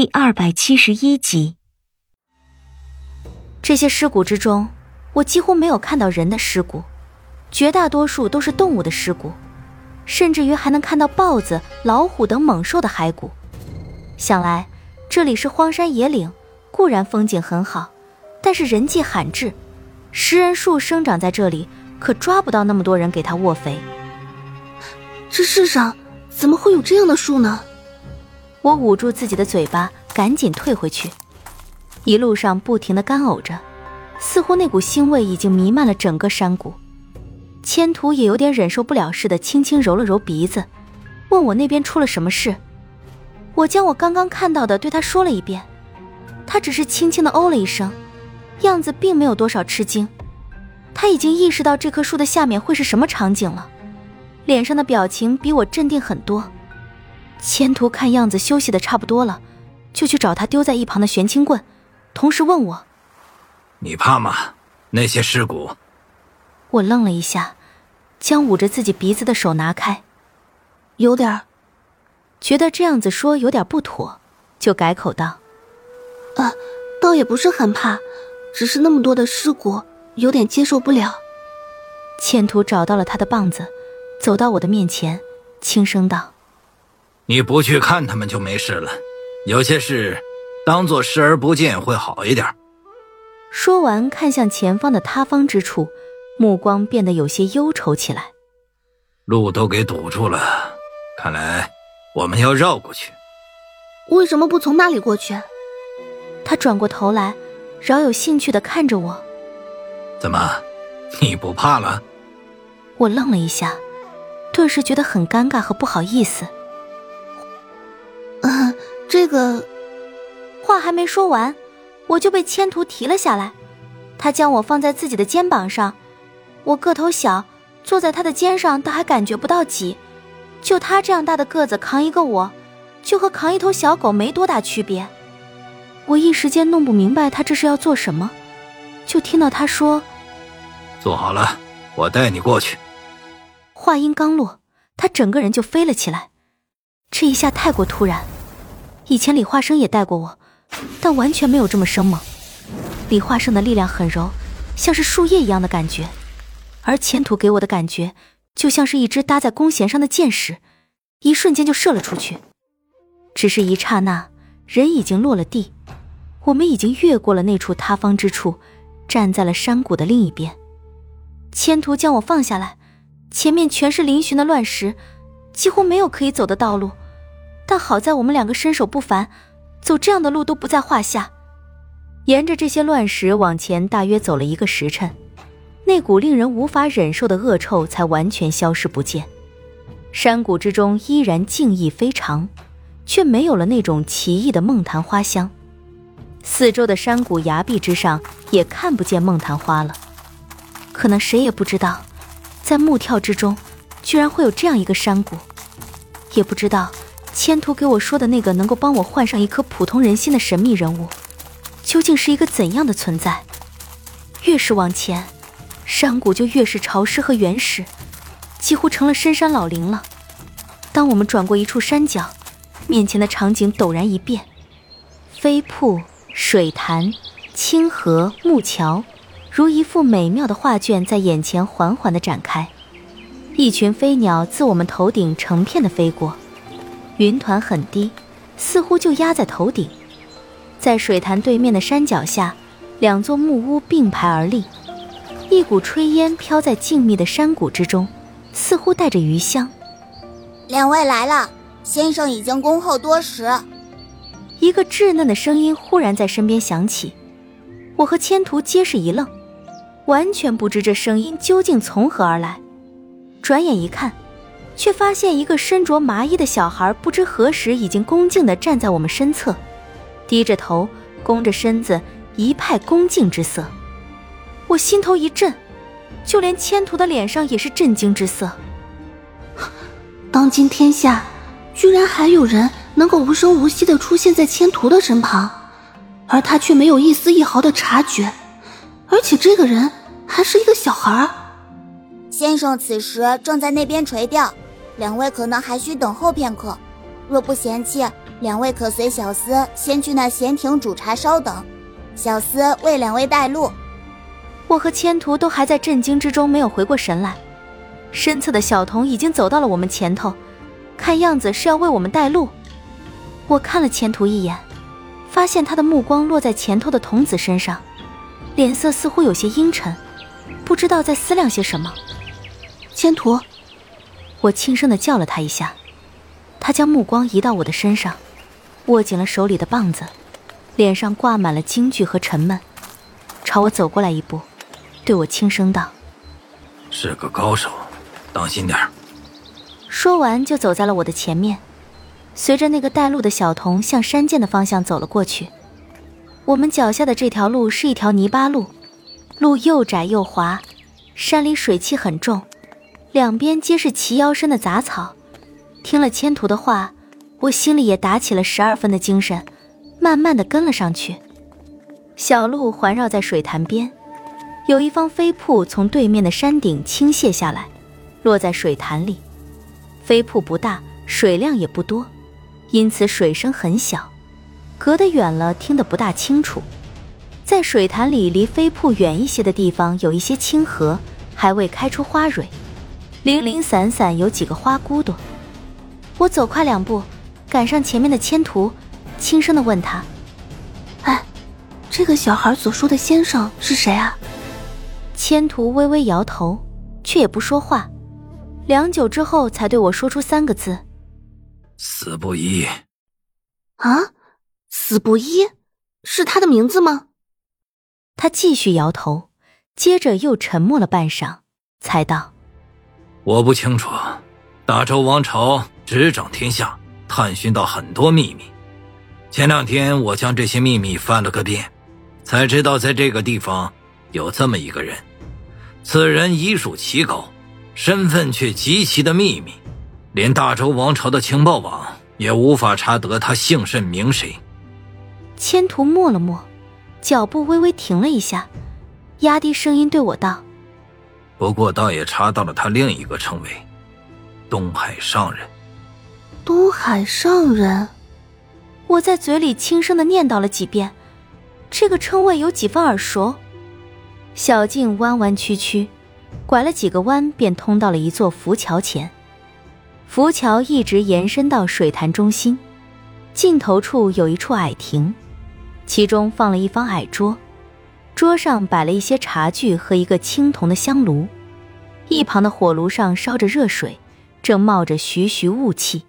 第二百七十一集，这些尸骨之中，我几乎没有看到人的尸骨，绝大多数都是动物的尸骨，甚至于还能看到豹子、老虎等猛兽的骸骨。想来这里是荒山野岭，固然风景很好，但是人迹罕至，食人树生长在这里，可抓不到那么多人给它卧肥。这世上怎么会有这样的树呢？我捂住自己的嘴巴，赶紧退回去。一路上不停的干呕着，似乎那股腥味已经弥漫了整个山谷。千图也有点忍受不了似的，轻轻揉了揉鼻子，问我那边出了什么事。我将我刚刚看到的对他说了一遍，他只是轻轻的哦了一声，样子并没有多少吃惊。他已经意识到这棵树的下面会是什么场景了，脸上的表情比我镇定很多。千图看样子休息的差不多了，就去找他丢在一旁的玄清棍，同时问我：“你怕吗？那些尸骨？”我愣了一下，将捂着自己鼻子的手拿开，有点儿，觉得这样子说有点不妥，就改口道：“啊，倒也不是很怕，只是那么多的尸骨，有点接受不了。”千图找到了他的棒子，走到我的面前，轻声道。你不去看他们就没事了，有些事当做视而不见会好一点。说完，看向前方的塌方之处，目光变得有些忧愁起来。路都给堵住了，看来我们要绕过去。为什么不从那里过去？他转过头来，饶有兴趣的看着我。怎么，你不怕了？我愣了一下，顿时觉得很尴尬和不好意思。个话还没说完，我就被千图提了下来。他将我放在自己的肩膀上，我个头小，坐在他的肩上倒还感觉不到挤。就他这样大的个子扛一个我，就和扛一头小狗没多大区别。我一时间弄不明白他这是要做什么，就听到他说：“坐好了，我带你过去。”话音刚落，他整个人就飞了起来。这一下太过突然，以前李化生也带过我，但完全没有这么生猛。李化生的力量很柔，像是树叶一样的感觉，而前途给我的感觉就像是一支搭在弓弦上的箭矢，一瞬间就射了出去。只是一刹那，人已经落了地，我们已经越过了那处塌方之处，站在了山谷的另一边。千途将我放下来，前面全是嶙峋的乱石，几乎没有可以走的道路。但好在我们两个身手不凡，走这样的路都不在话下。沿着这些乱石往前，大约走了一个时辰，那股令人无法忍受的恶臭才完全消失不见。山谷之中依然静谧非常，却没有了那种奇异的梦昙花香。四周的山谷崖壁之上也看不见梦昙花了。可能谁也不知道，在木跳之中，居然会有这样一个山谷，也不知道。千图给我说的那个能够帮我换上一颗普通人心的神秘人物，究竟是一个怎样的存在？越是往前，山谷就越是潮湿和原始，几乎成了深山老林了。当我们转过一处山脚，面前的场景陡然一变，飞瀑、水潭、清河、木桥，如一幅美妙的画卷在眼前缓缓地展开。一群飞鸟自我们头顶成片的飞过。云团很低，似乎就压在头顶。在水潭对面的山脚下，两座木屋并排而立，一股炊烟飘在静谧的山谷之中，似乎带着余香。两位来了，先生已经恭候多时。一个稚嫩的声音忽然在身边响起，我和千图皆是一愣，完全不知这声音究竟从何而来。转眼一看。却发现一个身着麻衣的小孩，不知何时已经恭敬地站在我们身侧，低着头，弓着身子，一派恭敬之色。我心头一震，就连千图的脸上也是震惊之色。当今天下，居然还有人能够无声无息地出现在千图的身旁，而他却没有一丝一毫的察觉，而且这个人还是一个小孩。先生此时正在那边垂钓。两位可能还需等候片刻，若不嫌弃，两位可随小厮先去那闲庭煮茶稍等，小厮为两位带路。我和千图都还在震惊之中，没有回过神来。身侧的小童已经走到了我们前头，看样子是要为我们带路。我看了千图一眼，发现他的目光落在前头的童子身上，脸色似乎有些阴沉，不知道在思量些什么。千图，我轻声的叫了他一下，他将目光移到我的身上。握紧了手里的棒子，脸上挂满了惊惧和沉闷，朝我走过来一步，对我轻声道：“是个高手，当心点儿说完就走在了我的前面，随着那个带路的小童向山涧的方向走了过去。我们脚下的这条路是一条泥巴路，路又窄又滑，山里水气很重，两边皆是齐腰深的杂草。听了千图的话。我心里也打起了十二分的精神，慢慢的跟了上去。小路环绕在水潭边，有一方飞瀑从对面的山顶倾泻下来，落在水潭里。飞瀑不大，水量也不多，因此水声很小，隔得远了听得不大清楚。在水潭里离飞瀑远一些的地方，有一些清河，还未开出花蕊，零零散散有几个花骨朵。我走快两步。赶上前面的千图，轻声的问他：“哎，这个小孩所说的先生是谁啊？”千图微微摇头，却也不说话。良久之后，才对我说出三个字：“死不依。”啊，死不依，是他的名字吗？他继续摇头，接着又沉默了半晌，才道：“我不清楚，大周王朝执掌天下。”探寻到很多秘密，前两天我将这些秘密翻了个遍，才知道在这个地方有这么一个人。此人医术奇高，身份却极其的秘密，连大周王朝的情报网也无法查得他姓甚名谁。千图默了默，脚步微微停了一下，压低声音对我道：“不过倒也查到了他另一个称谓——东海上人。”东海上人，我在嘴里轻声的念叨了几遍，这个称谓有几分耳熟。小径弯弯曲曲，拐了几个弯，便通到了一座浮桥前。浮桥一直延伸到水潭中心，尽头处有一处矮亭，其中放了一方矮桌，桌上摆了一些茶具和一个青铜的香炉，一旁的火炉上烧着热水，正冒着徐徐雾气。